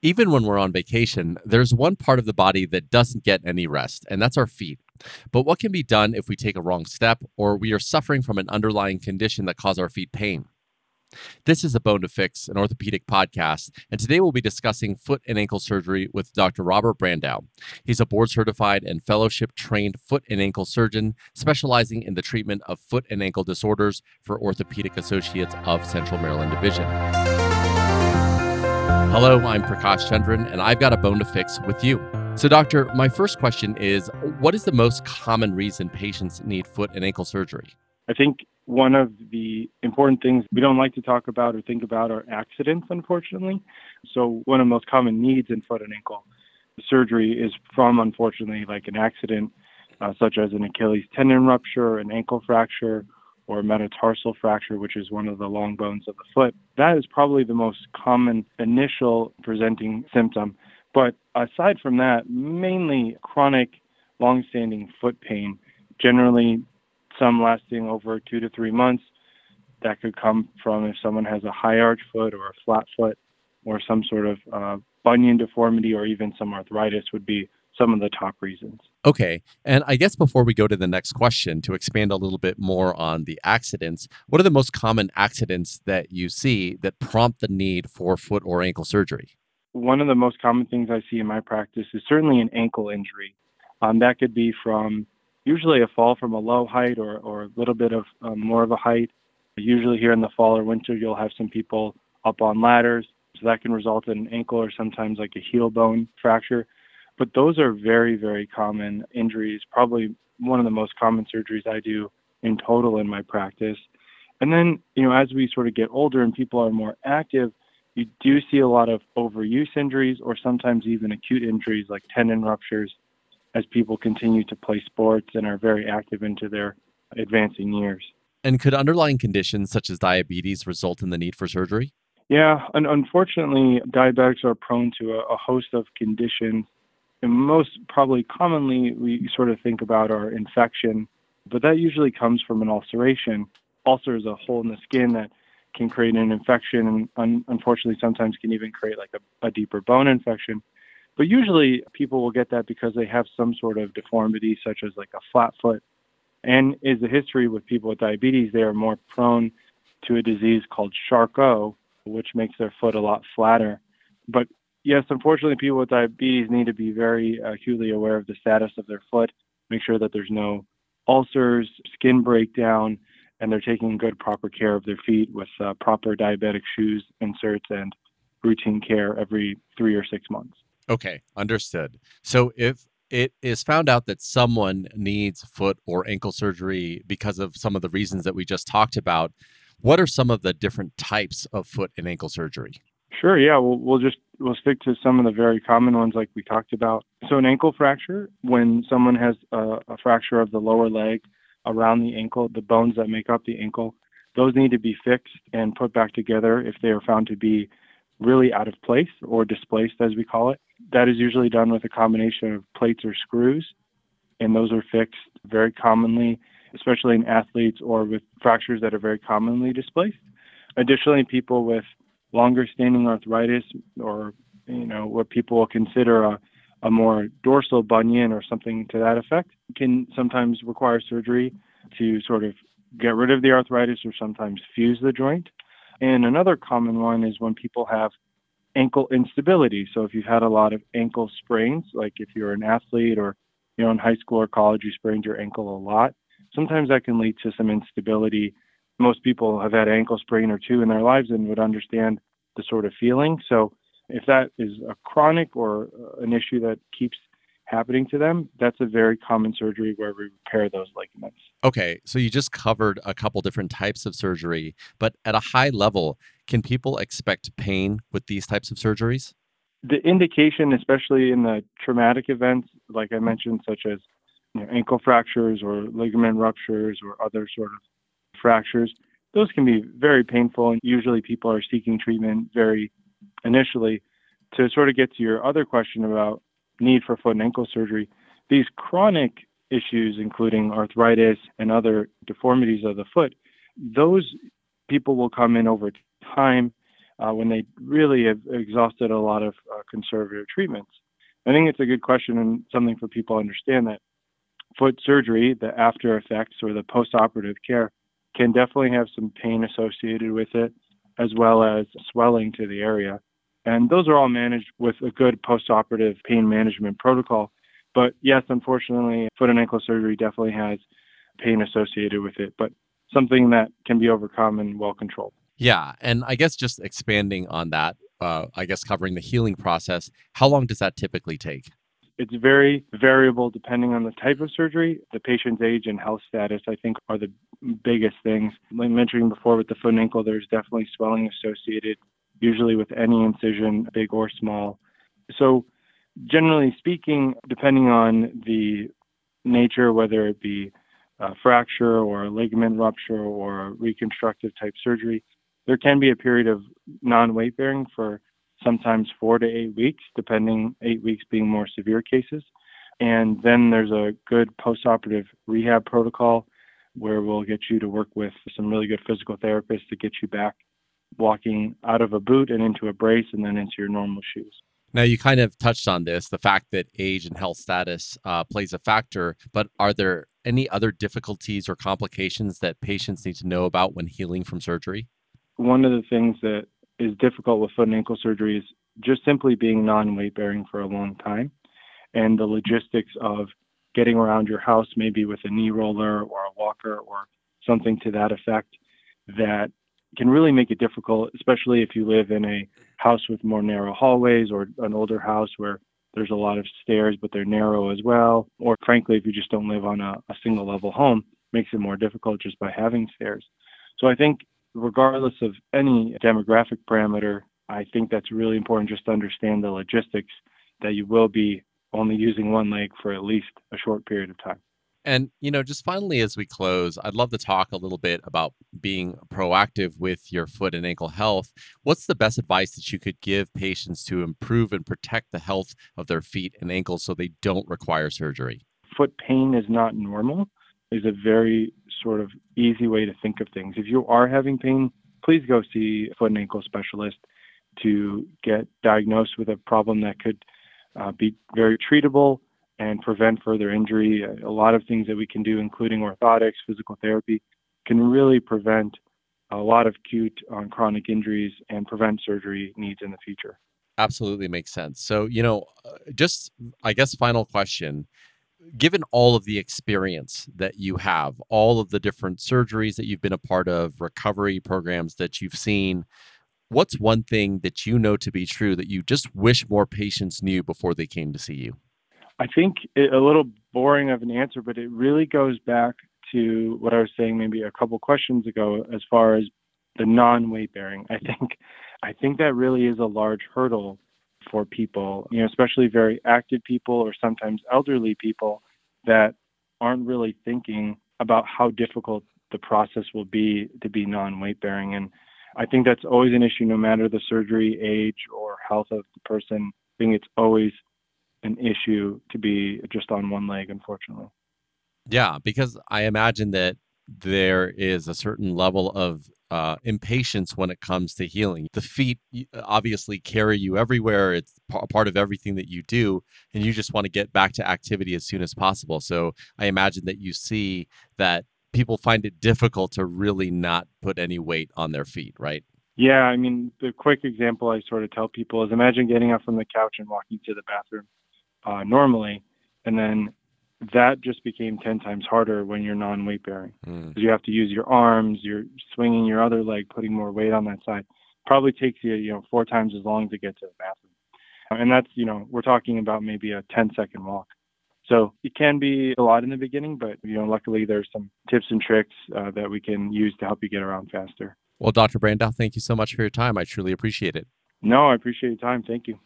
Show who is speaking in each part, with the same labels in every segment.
Speaker 1: Even when we're on vacation, there's one part of the body that doesn't get any rest, and that's our feet. But what can be done if we take a wrong step or we are suffering from an underlying condition that causes our feet pain? This is a Bone to Fix, an orthopedic podcast, and today we'll be discussing foot and ankle surgery with Dr. Robert Brandão. He's a board certified and fellowship trained foot and ankle surgeon specializing in the treatment of foot and ankle disorders for Orthopedic Associates of Central Maryland Division. Hello, I'm Prakash Chandran, and I've got a bone to fix with you. So, doctor, my first question is what is the most common reason patients need foot and ankle surgery?
Speaker 2: I think one of the important things we don't like to talk about or think about are accidents, unfortunately. So, one of the most common needs in foot and ankle surgery is from, unfortunately, like an accident, uh, such as an Achilles tendon rupture, an ankle fracture, or metatarsal fracture, which is one of the long bones of the foot. That is probably the most common initial presenting symptom. But aside from that, mainly chronic, long-standing foot pain, generally some lasting over two to three months. That could come from if someone has a high arch foot or a flat foot or some sort of uh, bunion deformity or even some arthritis would be some of the top reasons.
Speaker 1: Okay. And I guess before we go to the next question, to expand a little bit more on the accidents, what are the most common accidents that you see that prompt the need for foot or ankle surgery?
Speaker 2: One of the most common things I see in my practice is certainly an ankle injury. Um, that could be from usually a fall from a low height or, or a little bit of um, more of a height. Usually here in the fall or winter, you'll have some people up on ladders. So that can result in an ankle or sometimes like a heel bone fracture. But those are very, very common injuries, probably one of the most common surgeries I do in total in my practice. And then, you know, as we sort of get older and people are more active, you do see a lot of overuse injuries or sometimes even acute injuries like tendon ruptures as people continue to play sports and are very active into their advancing years.
Speaker 1: And could underlying conditions such as diabetes result in the need for surgery?
Speaker 2: Yeah, and unfortunately, diabetics are prone to a, a host of conditions most probably commonly we sort of think about our infection, but that usually comes from an ulceration. Ulcer is a hole in the skin that can create an infection and un- unfortunately sometimes can even create like a, a deeper bone infection. But usually people will get that because they have some sort of deformity such as like a flat foot. And is the history with people with diabetes, they are more prone to a disease called Charcot, which makes their foot a lot flatter. But yes, unfortunately, people with diabetes need to be very acutely aware of the status of their foot, make sure that there's no ulcers, skin breakdown, and they're taking good, proper care of their feet with uh, proper diabetic shoes, inserts, and routine care every three or six months.
Speaker 1: Okay, understood. So if it is found out that someone needs foot or ankle surgery because of some of the reasons that we just talked about, what are some of the different types of foot and ankle surgery?
Speaker 2: Sure. Yeah. We'll, we'll just we'll stick to some of the very common ones like we talked about. So an ankle fracture, when someone has a, a fracture of the lower leg around the ankle, the bones that make up the ankle, those need to be fixed and put back together if they are found to be really out of place or displaced, as we call it. That is usually done with a combination of plates or screws, and those are fixed very commonly, especially in athletes or with fractures that are very commonly displaced. Additionally, people with longer standing arthritis or you know what people will consider a, a more dorsal bunion or something to that effect can sometimes require surgery to sort of get rid of the arthritis or sometimes fuse the joint. And another common one is when people have ankle instability. So if you've had a lot of ankle sprains, like if you're an athlete or you know in high school or college you sprained your ankle a lot, sometimes that can lead to some instability most people have had ankle sprain or two in their lives and would understand the sort of feeling. So if that is a chronic or uh, an issue that keeps happening to them, that's a very common surgery where we repair those ligaments.
Speaker 1: Okay, so you just covered a couple different types of surgery, but at a high level, can people expect pain with these types of surgeries?
Speaker 2: The indication, especially in the traumatic events, like I mentioned, such as you know, ankle fractures or ligament ruptures or other sort of fractures, those can be very painful. And usually people are seeking treatment very initially. To sort of get to your other question about need for foot and ankle surgery, these chronic issues, including arthritis and other deformities of the foot, those people will come in over time. uh, when they really have exhausted a lot of uh, conservative treatments? I think it's a good question and something for people to understand that foot surgery, the after effects or the post-operative care, can definitely have some pain associated with it, as well as swelling to the area. And those are all managed with a good post-operative pain management protocol. But yes, unfortunately, foot and ankle surgery definitely has pain associated with it, but something that can be overcome and well controlled.
Speaker 1: Yeah. And I guess just expanding on that, uh, I guess covering the healing process, how long does that typically take?
Speaker 2: It's very variable depending on the type of surgery. The patient's age and health status, I think, are the biggest things. Like mentioning before with the foot and ankle, there's definitely swelling associated, usually with any incision, big or small. So, generally speaking, depending on the nature, whether it be a fracture or a ligament rupture or reconstructive type surgery, there can be a period of non weight bearing for sometimes four to eight weeks, depending, eight weeks being more severe cases. And then there's a good postoperative rehab protocol where we'll get you to work with some really good physical therapists to get you back walking out of a boot and into a brace and then into your normal shoes.
Speaker 1: Now, you kind of touched on this the fact that age and health status uh, plays a factor, but are there any other difficulties or complications that patients need to know about when healing from surgery?
Speaker 2: One of the things that is difficult with foot and ankle surgery is just simply being non weight bearing for a long time and the logistics of getting around your house, maybe with a knee roller or a walker or something to that effect, that can really make it difficult, especially if you live in a house with more narrow hallways or an older house where there's a lot of stairs, but they're narrow as well. Or frankly, if you just don't live on a, a single level home, makes it more difficult just by having stairs. So I think regardless of any demographic parameter, I think that's really important just to understand the logistics that you will be only using one leg for at least a short period of time.
Speaker 1: And, you know, just finally as we close, I'd love to talk a little bit about being proactive with your foot and ankle health. What's the best advice that you could give patients to improve and protect the health of their feet and ankles so they don't require surgery?
Speaker 2: Foot pain is not normal is a very sort of easy way to think of things. If you are having pain, please go see a foot and ankle specialist to get diagnosed with a problem that could uh, be very treatable and prevent further injury. A lot of things that we can do, including orthotics, physical therapy, can really prevent a lot of acute on chronic injuries and prevent surgery needs in the future.
Speaker 1: Absolutely makes sense. So, you know, uh, just I guess final question given all of the experience that you have, all of the different surgeries that you've been a part of, recovery programs that you've seen, what's one thing that you know to be true that you just wish more patients knew before they came to see you?
Speaker 2: I think it, a little boring of an answer, but it really goes back to what I was saying maybe a couple questions ago as far as the non-weight bearing. I think I think that really is a large hurdle for people, you know, especially very active people or sometimes elderly people that aren't really thinking about how difficult the process will be to be non-weight bearing. And I think that's always an issue, no matter the surgery, age, or health of the person. I think it's always an issue to be just on one leg, unfortunately.
Speaker 1: Yeah, because I imagine that there is a certain level of uh, impatience when it comes to healing. The feet obviously carry you everywhere. It's part of everything that you do, and you just want to get back to activity as soon as possible. So I imagine that you see that people find it difficult to really not put any weight on their feet, right?
Speaker 2: Yeah, I mean, the quick example I sort of tell people is imagine getting up from the couch and walking to the bathroom uh, normally, and then that just became 10 times harder when you're non weight bearing because mm. you have to use your arms you're swinging your other leg putting more weight on that side probably takes you you know four times as long to get to the bathroom and that's you know we're talking about maybe a 10 second walk so it can be a lot in the beginning but you know luckily there's some tips and tricks uh, that we can use to help you get around faster
Speaker 1: well dr brandão thank you so much for your time i truly appreciate it
Speaker 2: no i appreciate your time thank you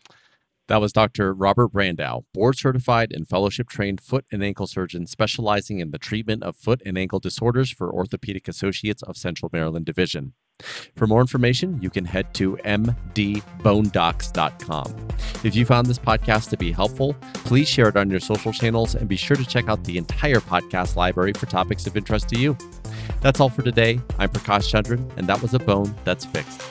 Speaker 1: that was Dr. Robert Brandão, board certified and fellowship trained foot and ankle surgeon specializing in the treatment of foot and ankle disorders for Orthopedic Associates of Central Maryland Division. For more information, you can head to mdbonedocs.com. If you found this podcast to be helpful, please share it on your social channels and be sure to check out the entire podcast library for topics of interest to you. That's all for today. I'm Prakash Chandran, and that was a bone that's fixed.